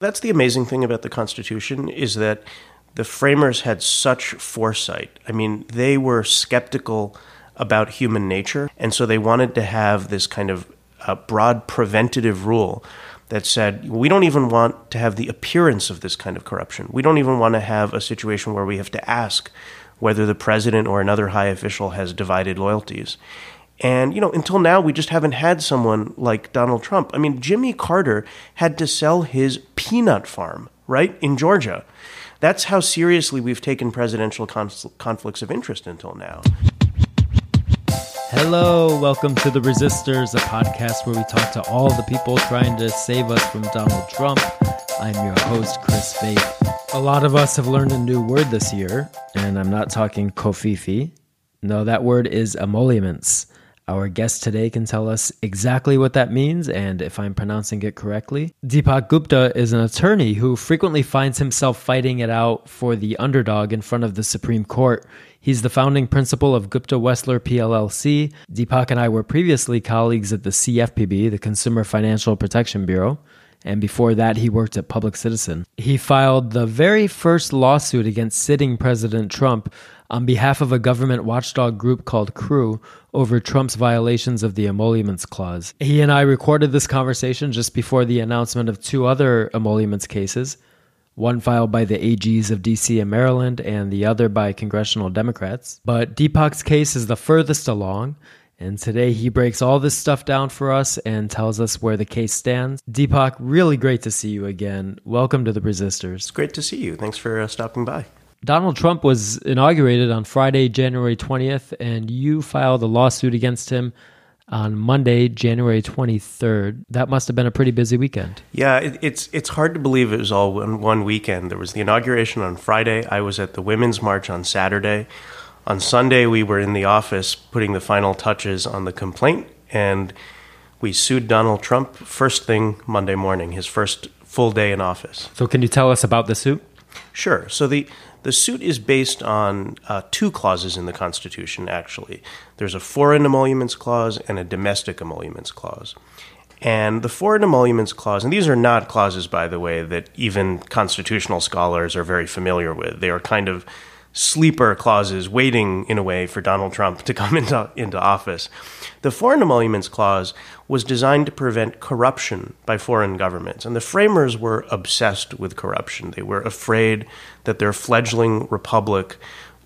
That's the amazing thing about the Constitution is that the framers had such foresight. I mean, they were skeptical about human nature, and so they wanted to have this kind of uh, broad preventative rule that said we don't even want to have the appearance of this kind of corruption. We don't even want to have a situation where we have to ask whether the president or another high official has divided loyalties. And, you know, until now, we just haven't had someone like Donald Trump. I mean, Jimmy Carter had to sell his peanut farm, right, in Georgia. That's how seriously we've taken presidential conflicts of interest until now. Hello, welcome to The Resistors, a podcast where we talk to all the people trying to save us from Donald Trump. I'm your host, Chris Faith. A lot of us have learned a new word this year, and I'm not talking covfefe. No, that word is emoluments. Our guest today can tell us exactly what that means and if I'm pronouncing it correctly. Deepak Gupta is an attorney who frequently finds himself fighting it out for the underdog in front of the Supreme Court. He's the founding principal of Gupta Wessler PLLC. Deepak and I were previously colleagues at the CFPB, the Consumer Financial Protection Bureau and before that, he worked at Public Citizen. He filed the very first lawsuit against sitting President Trump on behalf of a government watchdog group called Crew over Trump's violations of the Emoluments Clause. He and I recorded this conversation just before the announcement of two other emoluments cases one filed by the AGs of DC and Maryland, and the other by congressional Democrats. But Deepak's case is the furthest along, and today he breaks all this stuff down for us and tells us where the case stands. Deepak, really great to see you again. Welcome to the Resistors. It's great to see you. Thanks for uh, stopping by. Donald Trump was inaugurated on Friday, January 20th, and you filed a lawsuit against him on Monday, January 23rd. That must have been a pretty busy weekend. Yeah, it, it's it's hard to believe it was all one, one weekend. There was the inauguration on Friday. I was at the Women's March on Saturday. On Sunday, we were in the office putting the final touches on the complaint, and we sued Donald Trump first thing Monday morning, his first full day in office. So, can you tell us about the suit? Sure. So, the, the suit is based on uh, two clauses in the Constitution, actually. There's a foreign emoluments clause and a domestic emoluments clause. And the foreign emoluments clause, and these are not clauses, by the way, that even constitutional scholars are very familiar with. They are kind of sleeper clauses waiting in a way for Donald Trump to come into, into office. The Foreign Emoluments Clause was designed to prevent corruption by foreign governments, and the framers were obsessed with corruption. They were afraid that their fledgling republic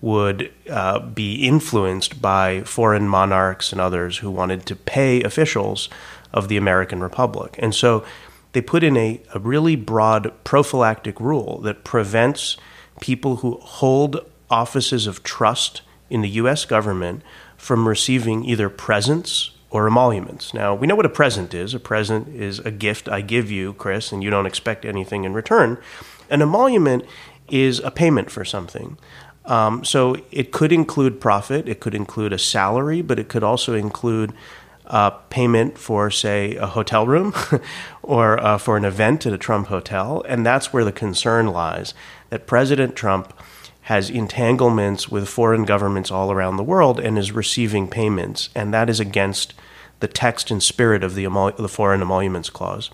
would uh, be influenced by foreign monarchs and others who wanted to pay officials of the American Republic. And so they put in a, a really broad prophylactic rule that prevents people who hold offices of trust in the U.S. government from receiving either presents or emoluments. Now, we know what a present is. A present is a gift I give you, Chris, and you don't expect anything in return. An emolument is a payment for something. Um, so it could include profit, it could include a salary, but it could also include uh, payment for, say, a hotel room or uh, for an event at a Trump hotel. And that's where the concern lies that President Trump has entanglements with foreign governments all around the world and is receiving payments, and that is against the text and spirit of the, emol- the Foreign Emoluments Clause.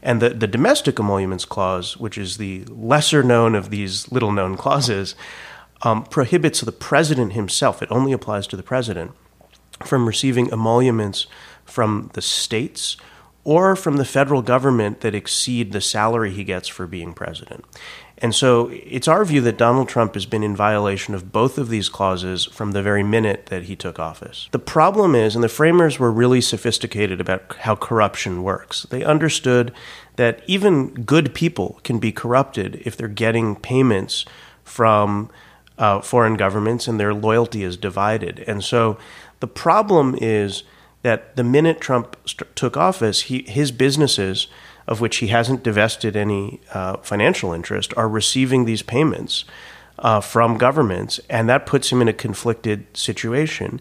And the, the Domestic Emoluments Clause, which is the lesser known of these little known clauses, um, prohibits the president himself, it only applies to the president, from receiving emoluments from the states or from the federal government that exceed the salary he gets for being president. And so it's our view that Donald Trump has been in violation of both of these clauses from the very minute that he took office. The problem is, and the framers were really sophisticated about how corruption works, they understood that even good people can be corrupted if they're getting payments from uh, foreign governments and their loyalty is divided. And so the problem is that the minute Trump st- took office, he, his businesses of which he hasn't divested any uh, financial interest, are receiving these payments uh, from governments, and that puts him in a conflicted situation.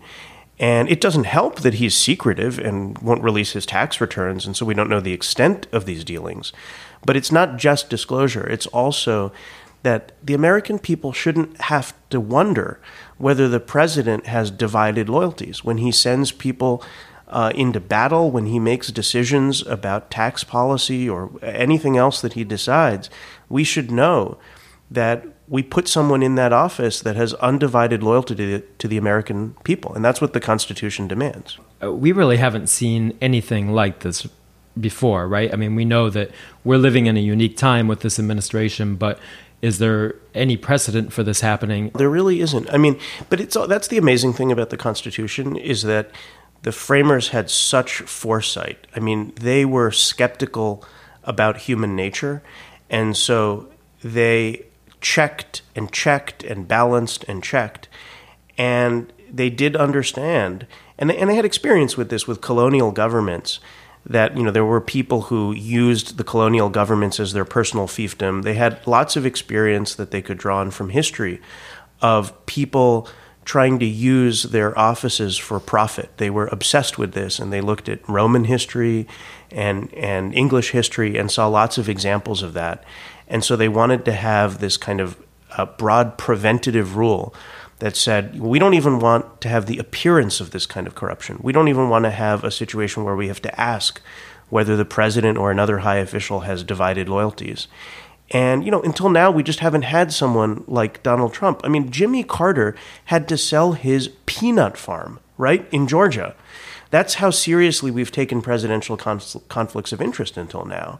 And it doesn't help that he's secretive and won't release his tax returns, and so we don't know the extent of these dealings. But it's not just disclosure, it's also that the American people shouldn't have to wonder whether the president has divided loyalties when he sends people uh, into battle, when he makes decisions about tax policy or anything else that he decides, we should know that we put someone in that office that has undivided loyalty to the, to the American people. And that's what the Constitution demands. Uh, we really haven't seen anything like this before, right? I mean, we know that we're living in a unique time with this administration, but is there any precedent for this happening? There really isn't. I mean, but it's that's the amazing thing about the Constitution is that the framers had such foresight. I mean, they were skeptical about human nature, and so they checked and checked and balanced and checked, and they did understand, and they, and they had experience with this with colonial governments that you know there were people who used the colonial governments as their personal fiefdom. They had lots of experience that they could draw on from history of people trying to use their offices for profit. They were obsessed with this, and they looked at Roman history and and English history and saw lots of examples of that. And so they wanted to have this kind of uh, broad preventative rule that said we don't even want to have the appearance of this kind of corruption. We don't even want to have a situation where we have to ask whether the president or another high official has divided loyalties. And, you know, until now, we just haven't had someone like Donald Trump. I mean, Jimmy Carter had to sell his peanut farm, right, in Georgia. That's how seriously we've taken presidential conflicts of interest until now.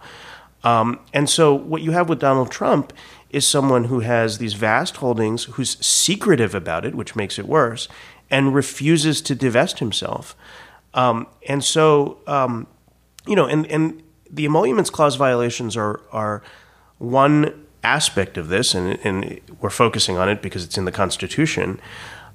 Um, and so, what you have with Donald Trump is someone who has these vast holdings, who's secretive about it, which makes it worse, and refuses to divest himself. Um, and so, um, you know, and, and the emoluments clause violations are are one aspect of this, and, and we're focusing on it because it's in the Constitution.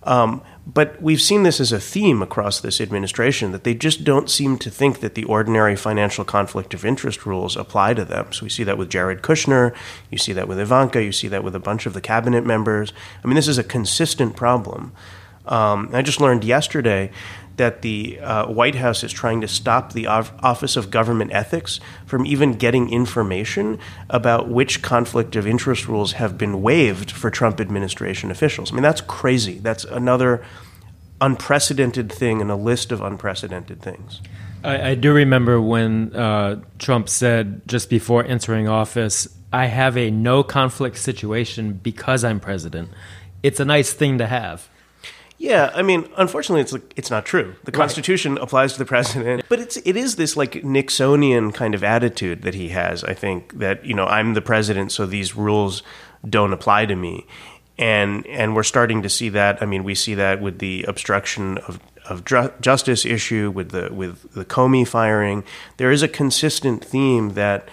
Um, but we've seen this as a theme across this administration that they just don't seem to think that the ordinary financial conflict of interest rules apply to them. So we see that with Jared Kushner, you see that with Ivanka, you see that with a bunch of the cabinet members. I mean, this is a consistent problem. Um, I just learned yesterday that the uh, White House is trying to stop the Office of Government Ethics from even getting information about which conflict of interest rules have been waived for Trump administration officials. I mean, that's crazy. That's another unprecedented thing in a list of unprecedented things. I, I do remember when uh, Trump said just before entering office, I have a no conflict situation because I'm president. It's a nice thing to have. Yeah, I mean, unfortunately, it's it's not true. The Constitution right. applies to the president, but it's it is this like Nixonian kind of attitude that he has. I think that you know I'm the president, so these rules don't apply to me, and and we're starting to see that. I mean, we see that with the obstruction of of justice issue, with the with the Comey firing. There is a consistent theme that.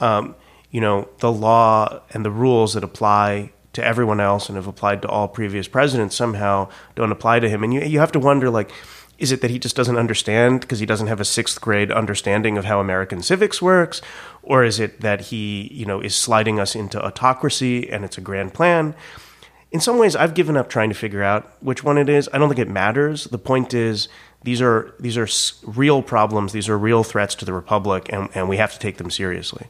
Um, you know the law and the rules that apply to everyone else and have applied to all previous presidents somehow don't apply to him. And you, you have to wonder, like, is it that he just doesn't understand because he doesn't have a sixth grade understanding of how American civics works? Or is it that he, you know, is sliding us into autocracy and it's a grand plan? In some ways, I've given up trying to figure out which one it is. I don't think it matters. The point is, these are these are real problems. These are real threats to the republic, and, and we have to take them seriously.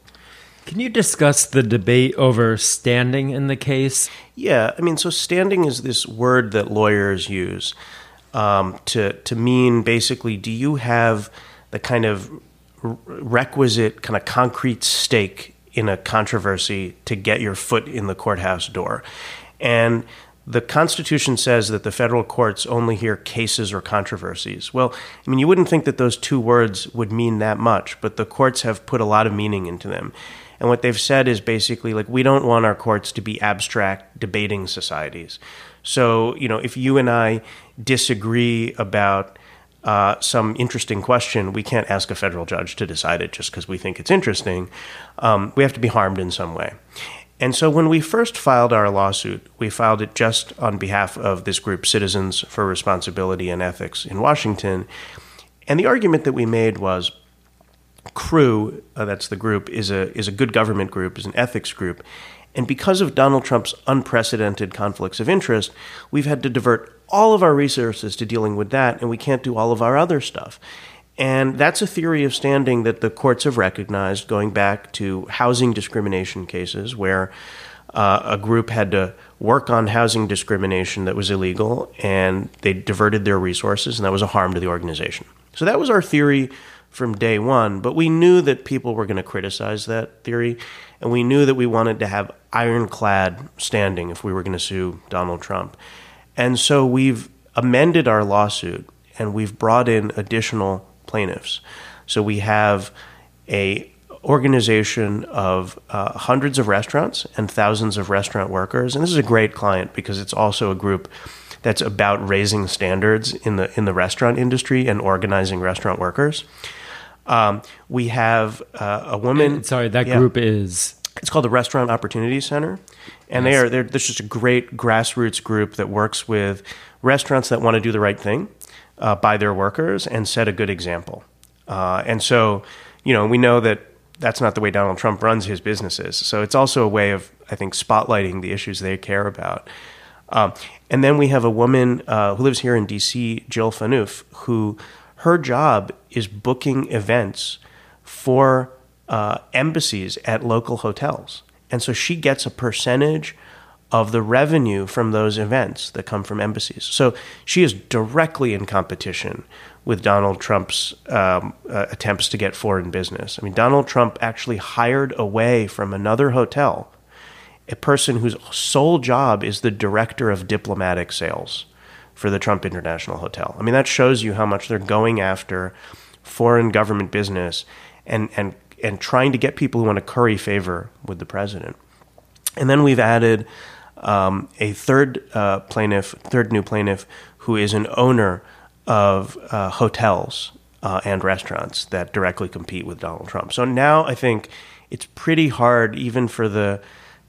Can you discuss the debate over standing in the case? Yeah, I mean, so standing is this word that lawyers use um, to to mean basically, do you have the kind of requisite kind of concrete stake in a controversy to get your foot in the courthouse door? And the Constitution says that the federal courts only hear cases or controversies. Well, I mean, you wouldn't think that those two words would mean that much, but the courts have put a lot of meaning into them. And what they've said is basically like, we don't want our courts to be abstract debating societies. So, you know, if you and I disagree about uh, some interesting question, we can't ask a federal judge to decide it just because we think it's interesting. Um, we have to be harmed in some way. And so when we first filed our lawsuit, we filed it just on behalf of this group, Citizens for Responsibility and Ethics in Washington. And the argument that we made was Crew, uh, that's the group, is a is a good government group, is an ethics group, and because of Donald Trump's unprecedented conflicts of interest, we've had to divert all of our resources to dealing with that, and we can't do all of our other stuff. And that's a theory of standing that the courts have recognized, going back to housing discrimination cases where uh, a group had to work on housing discrimination that was illegal, and they diverted their resources, and that was a harm to the organization. So that was our theory from day one, but we knew that people were going to criticize that theory, and we knew that we wanted to have ironclad standing if we were going to sue Donald Trump. And so we've amended our lawsuit and we've brought in additional plaintiffs. So we have a organization of uh, hundreds of restaurants and thousands of restaurant workers, and this is a great client because it's also a group that's about raising standards in the in the restaurant industry and organizing restaurant workers. Um, we have uh, a woman. Sorry, that yeah, group is. It's called the Restaurant Opportunity Center, and yes. they are they're, they're just a great grassroots group that works with restaurants that want to do the right thing uh, by their workers and set a good example. Uh, and so, you know, we know that that's not the way Donald Trump runs his businesses. So it's also a way of, I think, spotlighting the issues they care about. Um, and then we have a woman uh, who lives here in D.C., Jill Phaneuf, who her job is booking events for uh, embassies at local hotels. And so she gets a percentage of the revenue from those events that come from embassies. So she is directly in competition with Donald Trump's um, uh, attempts to get foreign business. I mean, Donald Trump actually hired away from another hotel a person whose sole job is the director of diplomatic sales for the Trump International Hotel. I mean, that shows you how much they're going after foreign government business and, and, and trying to get people who want to curry favor with the president. And then we've added um, a third uh, plaintiff, third new plaintiff, who is an owner of uh, hotels uh, and restaurants that directly compete with Donald Trump. So now I think it's pretty hard, even for the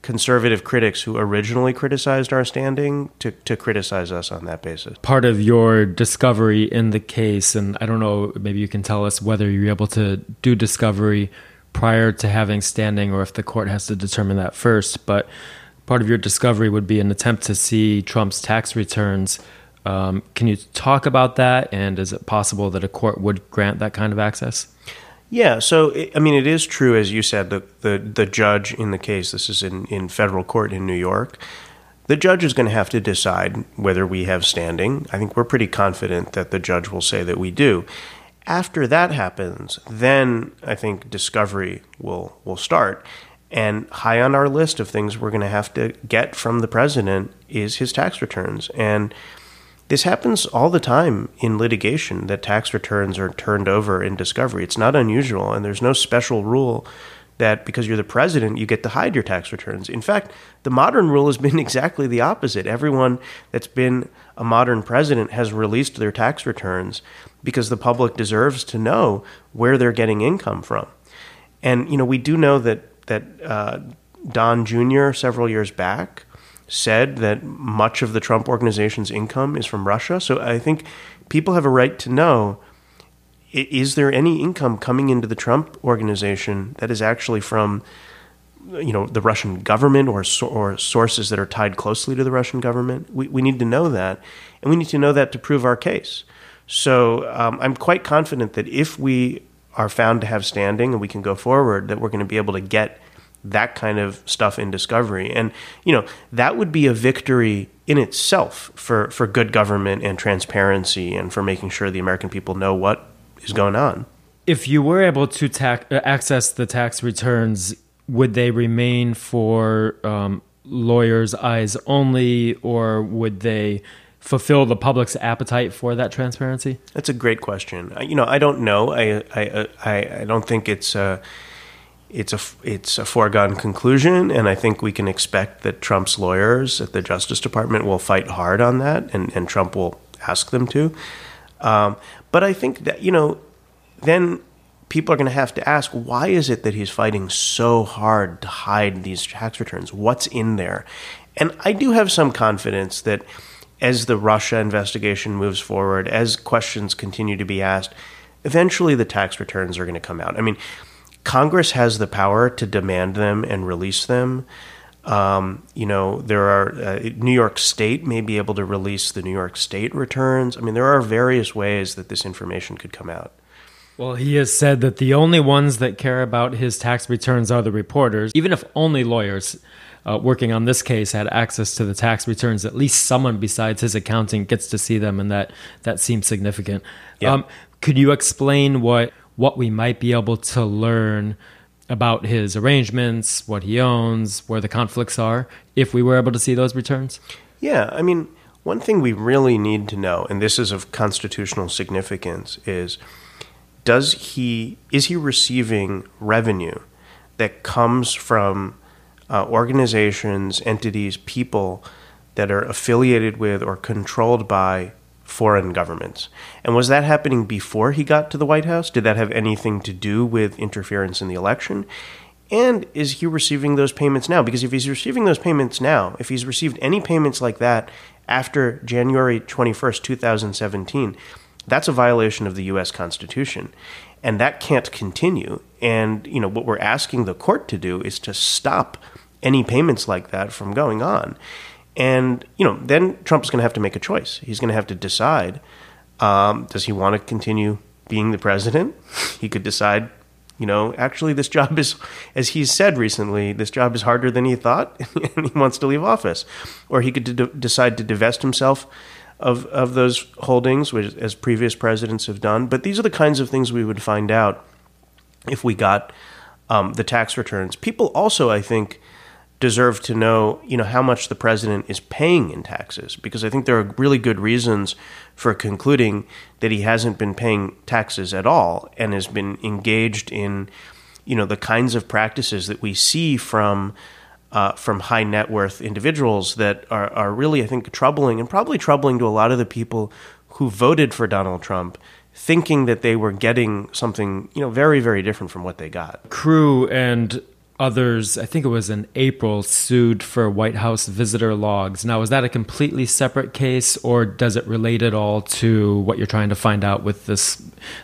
conservative critics who originally criticized our standing to, to criticize us on that basis. Part of your discovery in the case, and I don't know, maybe you can tell us whether you're able to do discovery prior to having standing or if the court has to determine that first, but part of your discovery would be an attempt to see Trump's tax returns. Um, can you talk about that? And is it possible that a court would grant that kind of access? Yeah, so I mean, it is true as you said. The the, the judge in the case, this is in, in federal court in New York. The judge is going to have to decide whether we have standing. I think we're pretty confident that the judge will say that we do. After that happens, then I think discovery will will start. And high on our list of things we're going to have to get from the president is his tax returns. And this happens all the time in litigation that tax returns are turned over in discovery. It's not unusual, and there's no special rule that because you're the president, you get to hide your tax returns. In fact, the modern rule has been exactly the opposite. Everyone that's been a modern president has released their tax returns because the public deserves to know where they're getting income from. And you know, we do know that that uh, Don Jr. several years back said that much of the Trump organization's income is from Russia. So I think people have a right to know is there any income coming into the Trump organization that is actually from you know the Russian government or or sources that are tied closely to the Russian government? We we need to know that, and we need to know that to prove our case. So um, I'm quite confident that if we are found to have standing and we can go forward, that we're going to be able to get that kind of stuff in discovery. And, you know, that would be a victory in itself for, for good government and transparency and for making sure the American people know what is going on. If you were able to tax, uh, access the tax returns, would they remain for um, lawyers' eyes only, or would they fulfill the public's appetite for that transparency? That's a great question. You know, I don't know. I I I, I don't think it's. Uh, it's a it's a foregone conclusion, and I think we can expect that Trump's lawyers at the Justice Department will fight hard on that, and, and Trump will ask them to. Um, but I think that you know, then people are going to have to ask, why is it that he's fighting so hard to hide these tax returns? What's in there? And I do have some confidence that as the Russia investigation moves forward, as questions continue to be asked, eventually the tax returns are going to come out. I mean Congress has the power to demand them and release them. Um, you know, there are uh, New York State may be able to release the New York State returns. I mean, there are various ways that this information could come out. Well, he has said that the only ones that care about his tax returns are the reporters. Even if only lawyers uh, working on this case had access to the tax returns, at least someone besides his accounting gets to see them, and that that seems significant. Yeah. Um, Could you explain what what we might be able to learn about his arrangements, what he owns, where the conflicts are, if we were able to see those returns? Yeah, I mean, one thing we really need to know, and this is of constitutional significance, is does he is he receiving revenue that comes from uh, organizations, entities, people that are affiliated with or controlled by foreign governments. And was that happening before he got to the White House? Did that have anything to do with interference in the election? And is he receiving those payments now? Because if he's receiving those payments now, if he's received any payments like that after January 21st, 2017, that's a violation of the US Constitution. And that can't continue. And, you know, what we're asking the court to do is to stop any payments like that from going on. And you know, then Trump's going to have to make a choice. He's going to have to decide: um, does he want to continue being the president? He could decide, you know, actually, this job is, as he's said recently, this job is harder than he thought, and he wants to leave office. Or he could d- decide to divest himself of of those holdings, which, as previous presidents have done. But these are the kinds of things we would find out if we got um, the tax returns. People also, I think deserve to know, you know, how much the president is paying in taxes because I think there are really good reasons for concluding that he hasn't been paying taxes at all and has been engaged in, you know, the kinds of practices that we see from uh, from high net worth individuals that are, are really, I think, troubling and probably troubling to a lot of the people who voted for Donald Trump thinking that they were getting something, you know, very, very different from what they got. Crew and others, I think it was in April, sued for White House visitor logs. Now, is that a completely separate case, or does it relate at all to what you're trying to find out with this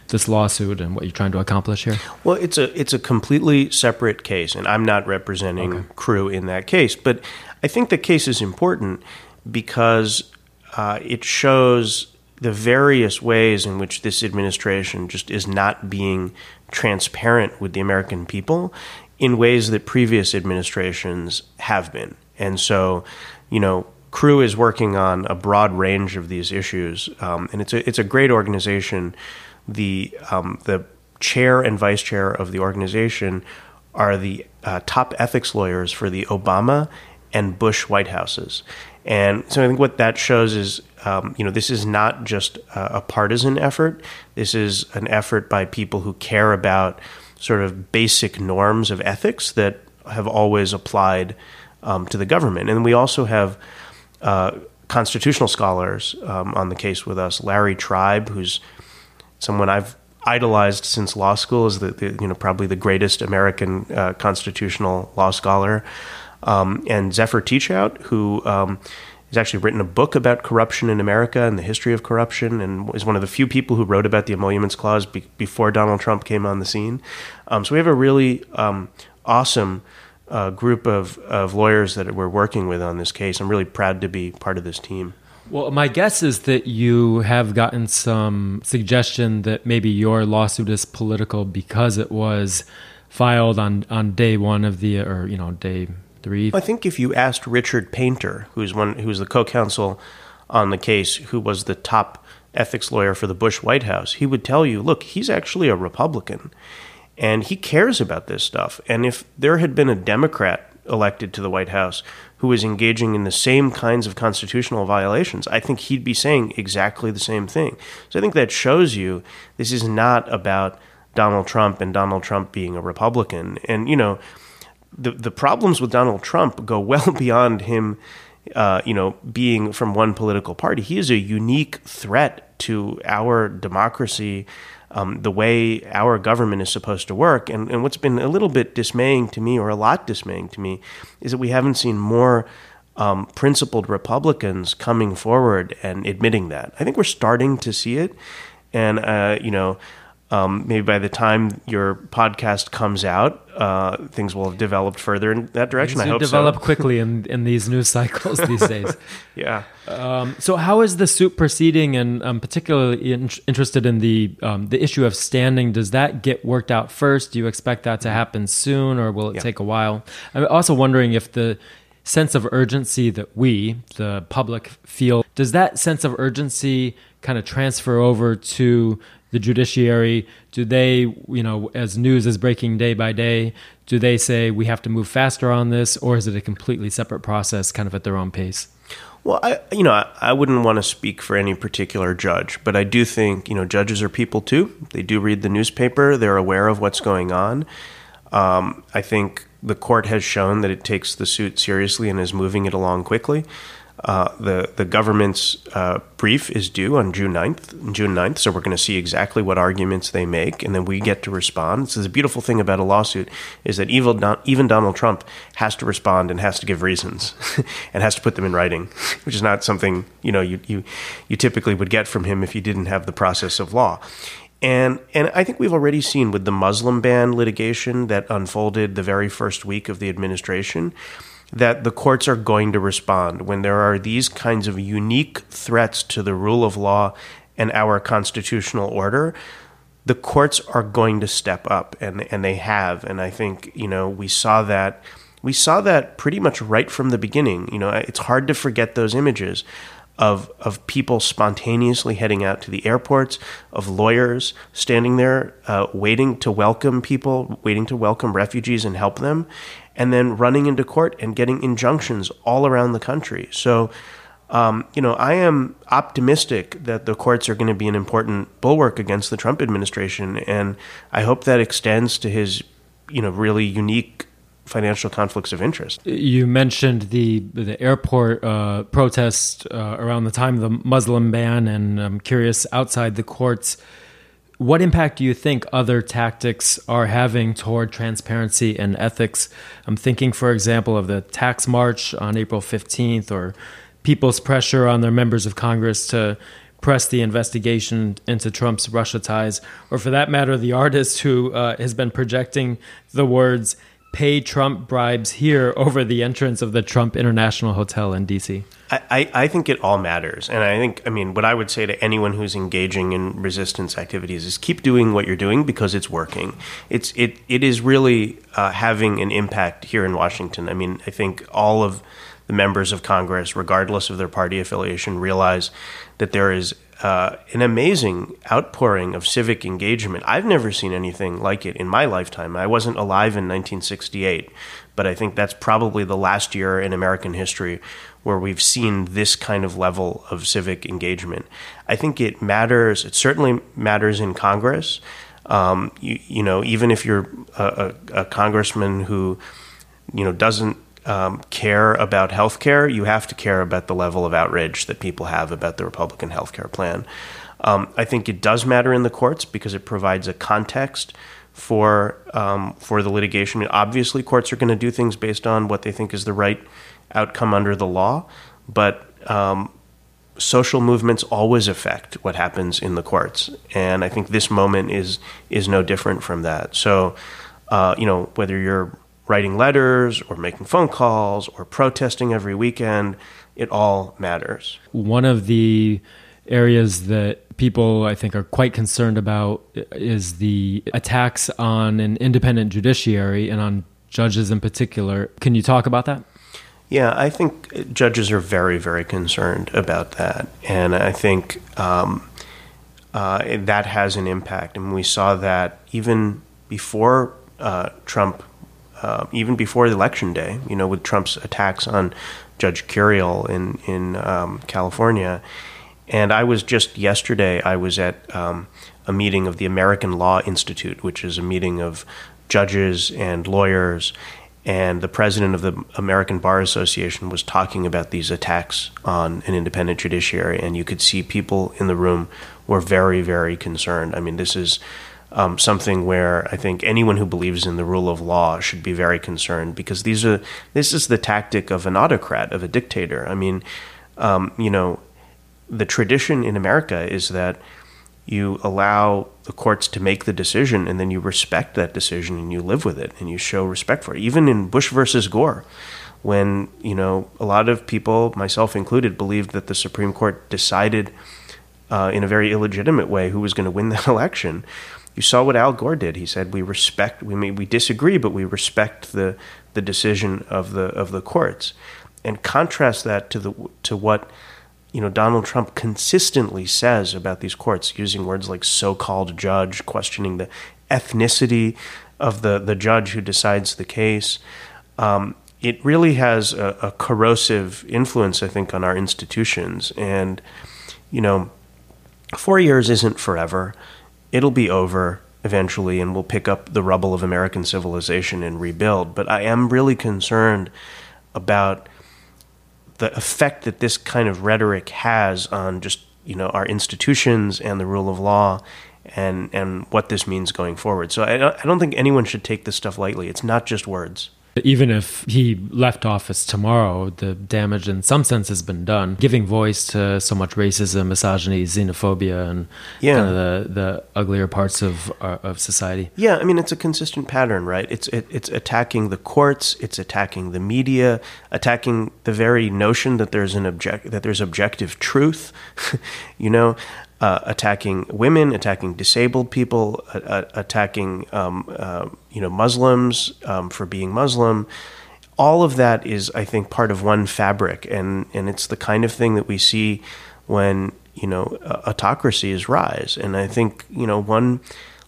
this lawsuit and what you're trying to accomplish here? Well, it's a it's a completely separate case, and I'm not representing okay. Crew in that case. But I think the case is important because uh, it shows the various ways in which this administration just is not being transparent with the American people in ways that previous administrations have been. And so, you know, Crew is working on a broad range of these issues, um, and it's a it's a great organization. The um, the chair and vice chair of the organization are the uh, top ethics lawyers for the Obama and Bush White Houses. And so I think what that shows is, um, you know, this is not just a, a partisan effort. This is an effort by people who care about sort of basic norms of ethics that have always applied um, to the government. And we also have uh, constitutional scholars um, on the case with us. Larry Tribe, who's someone I've idolized since law school, is the, the you know probably the greatest American uh, constitutional law scholar, um, and Zephyr Teachout, who um, He's actually written a book about corruption in America and the history of corruption, and is one of the few people who wrote about the emoluments clause be- before Donald Trump came on the scene. Um, so we have a really um, awesome uh, group of, of lawyers that we're working with on this case. I'm really proud to be part of this team. Well, my guess is that you have gotten some suggestion that maybe your lawsuit is political because it was filed on, on day one of the, or, you know, day three. I think if you asked Richard Painter, who's one who's the co-counsel on the case, who was the top ethics lawyer for the Bush White House, he would tell you, look, he's actually a Republican, and he cares about this stuff. And if there had been a Democrat elected to the White House who was engaging in the same kinds of constitutional violations, I think he'd be saying exactly the same thing. So I think that shows you this is not about Donald Trump and Donald Trump being a Republican. And, you know, the the problems with Donald Trump go well beyond him, uh, you know, being from one political party. He is a unique threat to our democracy, um, the way our government is supposed to work. And and what's been a little bit dismaying to me, or a lot dismaying to me, is that we haven't seen more. Um, principled Republicans coming forward and admitting that. I think we're starting to see it, and uh, you know, um, maybe by the time your podcast comes out, uh, things will have developed further in that direction. Things I hope develop so. quickly in, in these news cycles these days. yeah. Um, so, how is the suit proceeding? And I'm particularly in- interested in the um, the issue of standing. Does that get worked out first? Do you expect that to happen soon, or will it yeah. take a while? I'm also wondering if the sense of urgency that we, the public, feel does that sense of urgency kind of transfer over to the judiciary? Do they, you know, as news is breaking day by day, do they say we have to move faster on this, or is it a completely separate process, kind of at their own pace? Well, I you know I, I, wouldn't want to speak for any particular judge, but I do think you know judges are people too. They do read the newspaper. They're aware of what's going on. Um, I think the court has shown that it takes the suit seriously and is moving it along quickly. Uh, the the government's uh, brief is due on June 9th, June 9th, so we're going to see exactly what arguments they make, and then we get to respond. So the beautiful thing about a lawsuit is that even, even Donald Trump has to respond and has to give reasons and has to put them in writing, which is not something you know you, you you typically would get from him if you didn't have the process of law. And and I think we've already seen with the Muslim ban litigation that unfolded the very first week of the administration that the courts are going to respond when there are these kinds of unique threats to the rule of law and our constitutional order. The courts are going to step up, and and they have. And I think you know we saw that we saw that pretty much right from the beginning. You know, it's hard to forget those images of of people spontaneously heading out to the airports, of lawyers standing there uh, waiting to welcome people, waiting to welcome refugees and help them, and then running into court and getting injunctions all around the country. So. Um, you know, I am optimistic that the courts are going to be an important bulwark against the Trump administration, and I hope that extends to his, you know, really unique financial conflicts of interest. You mentioned the the airport uh, protest uh, around the time of the Muslim ban, and I'm curious outside the courts. What impact do you think other tactics are having toward transparency and ethics? I'm thinking, for example, of the tax march on April 15th or people's pressure on their members of Congress to press the investigation into Trump's Russia ties, or for that matter, the artist who uh, has been projecting the words pay Trump bribes here over the entrance of the Trump International Hotel in DC? I, I think it all matters. And I think, I mean, what I would say to anyone who's engaging in resistance activities is keep doing what you're doing because it's working. It's, it, it is really uh, having an impact here in Washington. I mean, I think all of the members of Congress, regardless of their party affiliation, realize that there is uh, an amazing outpouring of civic engagement. I've never seen anything like it in my lifetime. I wasn't alive in 1968, but I think that's probably the last year in American history where we've seen this kind of level of civic engagement. I think it matters. It certainly matters in Congress. Um, you, you, know, even if you're a, a, a congressman who, you know, doesn't um, care about health care, you have to care about the level of outrage that people have about the Republican health care plan. Um, I think it does matter in the courts because it provides a context for um, for the litigation. Obviously, courts are going to do things based on what they think is the right outcome under the law, but um, social movements always affect what happens in the courts, and I think this moment is is no different from that. So, uh, you know, whether you're writing letters or making phone calls or protesting every weekend, it all matters. One of the areas that people I think are quite concerned about is the attacks on an independent judiciary and on judges in particular. Can you talk about that? Yeah, I think judges are very, very concerned about that. And I think um, uh, that has an impact. And we saw that even before uh, Trump uh, even before election day, you know, with Trump's attacks on Judge Curiel in in um, California. And I was just yesterday. I was at um, a meeting of the American Law Institute, which is a meeting of judges and lawyers. And the president of the American Bar Association was talking about these attacks on an independent judiciary, and you could see people in the room were very, very concerned. I mean, this is um, something where I think anyone who believes in the rule of law should be very concerned because these are this is the tactic of an autocrat of a dictator. I mean, um, you know, the tradition in America is that you allow the courts to make the decision and then you respect that decision and you live with it and you show respect for it. Even in Bush versus Gore, when you know a lot of people, myself included, believed that the Supreme Court decided. Uh, in a very illegitimate way, who was going to win that election you saw what Al Gore did. He said, "We respect. We may we disagree, but we respect the the decision of the of the courts." And contrast that to the to what you know Donald Trump consistently says about these courts, using words like so-called judge, questioning the ethnicity of the the judge who decides the case. Um, it really has a, a corrosive influence, I think, on our institutions. And you know, four years isn't forever. It'll be over eventually, and we'll pick up the rubble of American civilization and rebuild. But I am really concerned about the effect that this kind of rhetoric has on just you know our institutions and the rule of law and and what this means going forward. So I I don't think anyone should take this stuff lightly. It's not just words. Even if he left office tomorrow, the damage in some sense has been done, giving voice to so much racism, misogyny, xenophobia, and yeah. kind of the, the uglier parts of uh, of society. Yeah, I mean it's a consistent pattern, right? It's it, it's attacking the courts, it's attacking the media, attacking the very notion that there's an object that there's objective truth. you know, uh, attacking women, attacking disabled people, uh, attacking um, uh, you know Muslims um, for being Muslim. All of that is, I think, part of one fabric, and and it's the kind of thing that we see when you know autocracies rise. And I think you know one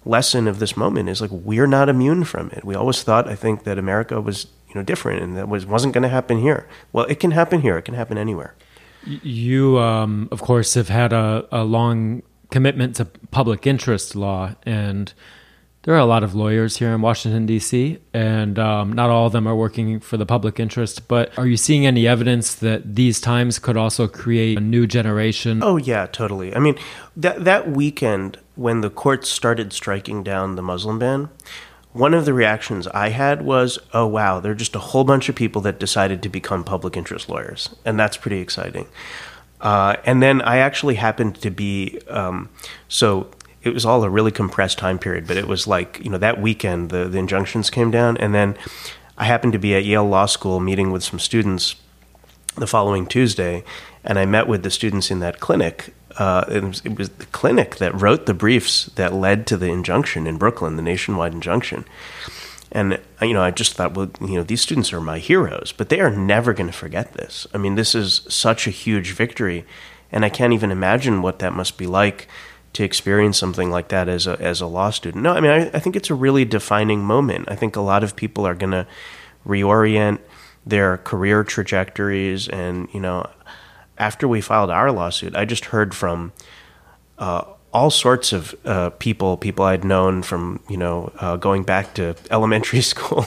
lesson of this moment is like we're not immune from it. We always thought, I think, that America was you know different, and that was wasn't going to happen here. Well, it can happen here. It can happen anywhere. You, um, of course, have had a, a long commitment to public interest law, and there are a lot of lawyers here in Washington, D.C., and um, not all of them are working for the public interest. But are you seeing any evidence that these times could also create a new generation? Oh, yeah, totally. I mean, that, that weekend when the courts started striking down the Muslim ban, one of the reactions I had was, oh, wow, there are just a whole bunch of people that decided to become public interest lawyers. And that's pretty exciting. Uh, and then I actually happened to be, um, so it was all a really compressed time period, but it was like, you know, that weekend the, the injunctions came down. And then I happened to be at Yale Law School meeting with some students the following Tuesday. And I met with the students in that clinic uh, it, was, it, was, the clinic that wrote the briefs that led to the injunction in Brooklyn, the nationwide injunction. And you know, I just thought, well, you know, these students are my heroes, but they are never going to forget this. I mean, this is such a huge victory, and I can't even imagine what that must be like to experience something like that as a as a law student. No, I mean, I, I think it's a really defining moment. I think a lot of people are going to reorient their career trajectories, and you know, after we filed our lawsuit, I just heard from uh, all sorts of uh, people, people I'd known from you know uh, going back to elementary school,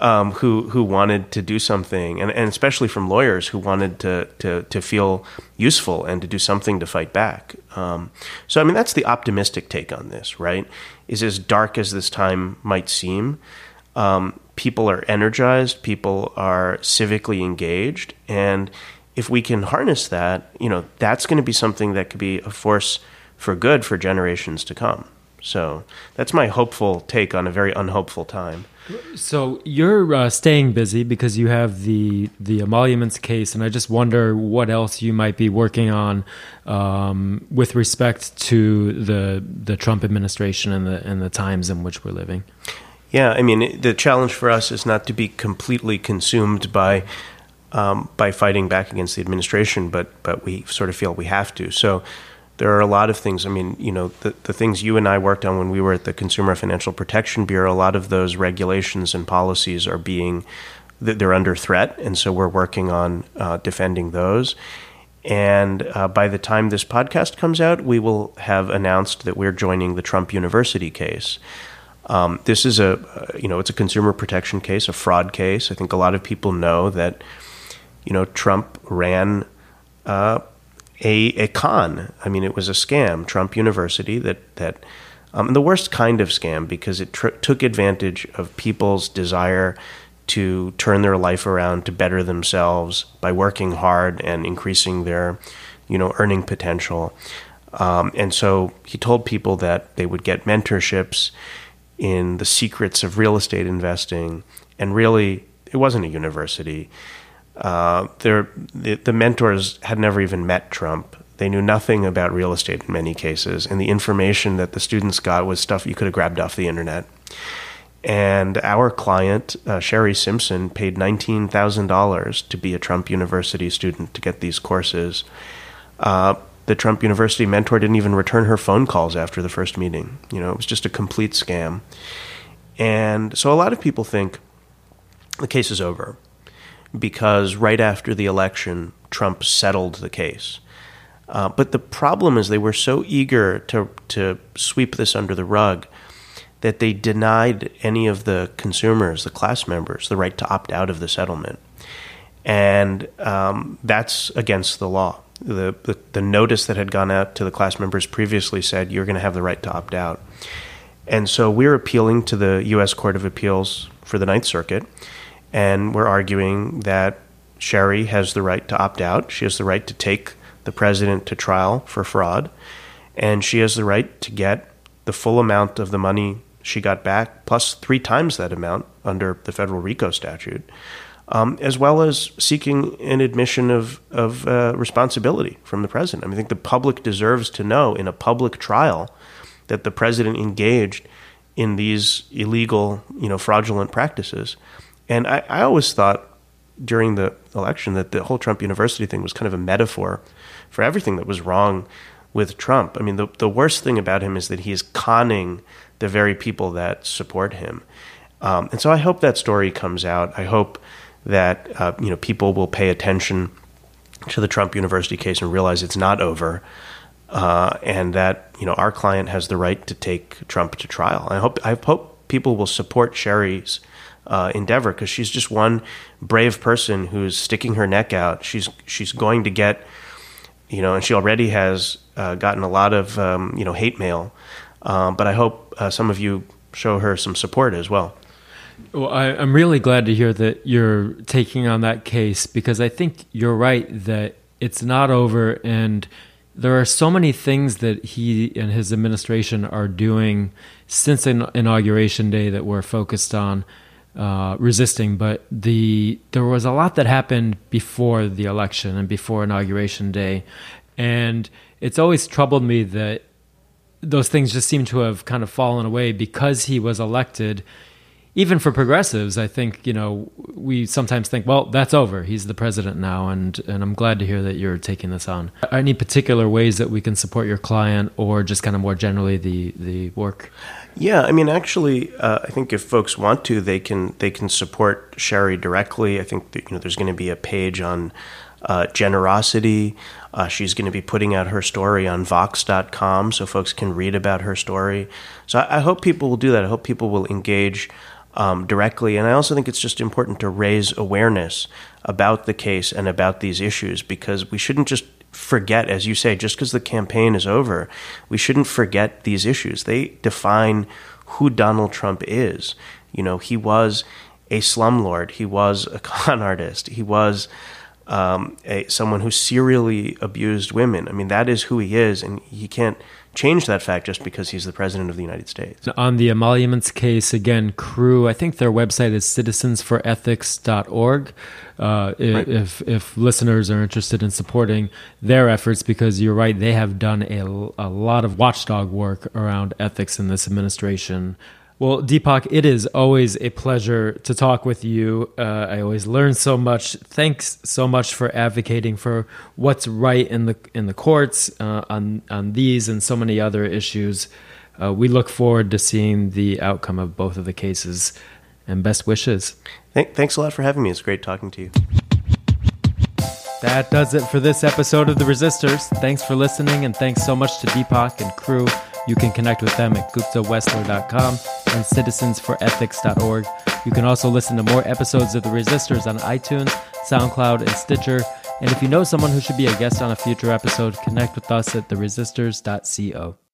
um, who who wanted to do something, and, and especially from lawyers who wanted to to to feel useful and to do something to fight back. Um, so I mean that's the optimistic take on this, right? Is as dark as this time might seem. Um, people are energized, people are civically engaged, and if we can harness that, you know, that's going to be something that could be a force for good for generations to come. So that's my hopeful take on a very unhopeful time. So you're uh, staying busy because you have the the emoluments case, and I just wonder what else you might be working on um, with respect to the the Trump administration and the and the times in which we're living. Yeah, I mean, the challenge for us is not to be completely consumed by um, by fighting back against the administration, but but we sort of feel we have to. So there are a lot of things. I mean, you know, the, the things you and I worked on when we were at the Consumer Financial Protection Bureau, a lot of those regulations and policies are being they're under threat, and so we're working on uh, defending those. And uh, by the time this podcast comes out, we will have announced that we're joining the Trump University case. Um, this is a, uh, you know, it's a consumer protection case, a fraud case. I think a lot of people know that you know, Trump ran uh, a, a con. I mean, it was a scam, Trump University, that, that um, the worst kind of scam because it tr- took advantage of people's desire to turn their life around to better themselves by working hard and increasing their, you know, earning potential. Um, and so he told people that they would get mentorships in the secrets of real estate investing. And really, it wasn't a university. Uh, the, the mentors had never even met Trump. They knew nothing about real estate in many cases, and the information that the students got was stuff you could have grabbed off the internet. And our client, uh, Sherry Simpson, paid $19,000 to be a Trump University student to get these courses. Uh, the Trump University mentor didn't even return her phone calls after the first meeting. You know, it was just a complete scam. And so a lot of people think the case is over because right after the election, Trump settled the case. Uh, but the problem is they were so eager to to sweep this under the rug that they denied any of the consumers, the class members, the right to opt out of the settlement, and um, that's against the law. The, the, the notice that had gone out to the class members previously said you're going to have the right to opt out, and so we're appealing to the U.S. Court of Appeals for the Ninth Circuit, and we're arguing that Sherry has the right to opt out. She has the right to take the president to trial for fraud, and she has the right to get the full amount of the money she got back, plus three times that amount under the federal RICO statute, um, as well as seeking an admission of, of uh, responsibility from the president. I, mean, I think the public deserves to know in a public trial that the president engaged in these illegal, you know, fraudulent practices. And I, I always thought during the election that the whole Trump University thing was kind of a metaphor for everything that was wrong with Trump. I mean, the, the worst thing about him is that he is conning the very people that support him. Um, and so I hope that story comes out. I hope that uh, you know people will pay attention to the Trump University case and realize it's not over, uh, and that you know our client has the right to take Trump to trial. I hope I hope people will support Sherry's uh, endeavor because she's just one brave person who's sticking her neck out. She's she's going to get you know, and she already has uh, gotten a lot of um, you know hate mail. Um, but I hope uh, some of you show her some support as well. Well, I, am really glad to hear that you're taking on that case because I think you're right that it's not over, and there are so many things that he and his administration are doing since inauguration day that we're focused on uh, resisting. But the there was a lot that happened before the election and before inauguration day, and it's always troubled me that those things just seem to have kind of fallen away because he was elected even for progressives, I think you know we sometimes think, well, that's over. He's the president now, and and I'm glad to hear that you're taking this on. Any particular ways that we can support your client, or just kind of more generally the the work? Yeah, I mean, actually, uh, I think if folks want to, they can they can support Sherry directly. I think that, you know there's going to be a page on uh, generosity. Uh, she's going to be putting out her story on Vox.com, so folks can read about her story. So I, I hope people will do that. I hope people will engage um, directly. And I also think it's just important to raise awareness about the case and about these issues because we shouldn't just forget, as you say, just because the campaign is over, we shouldn't forget these issues. They define who Donald Trump is. You know, he was a slumlord, he was a con artist, he was um, a, someone who serially abused women. I mean, that is who he is, and he can't change that fact just because he's the president of the United States. On the emoluments case, again, Crew, I think their website is citizensforethics.org. Uh, right. if, if listeners are interested in supporting their efforts, because you're right, they have done a, a lot of watchdog work around ethics in this administration. Well, Deepak, it is always a pleasure to talk with you. Uh, I always learn so much. Thanks so much for advocating for what's right in the in the courts uh, on on these and so many other issues. Uh, we look forward to seeing the outcome of both of the cases. And best wishes. thanks a lot for having me. It's great talking to you. That does it for this episode of The Resistors. Thanks for listening, and thanks so much to Deepak and crew you can connect with them at guptawessler.com and citizensforethics.org. You can also listen to more episodes of The Resistors on iTunes, SoundCloud, and Stitcher. And if you know someone who should be a guest on a future episode, connect with us at theresistors.co.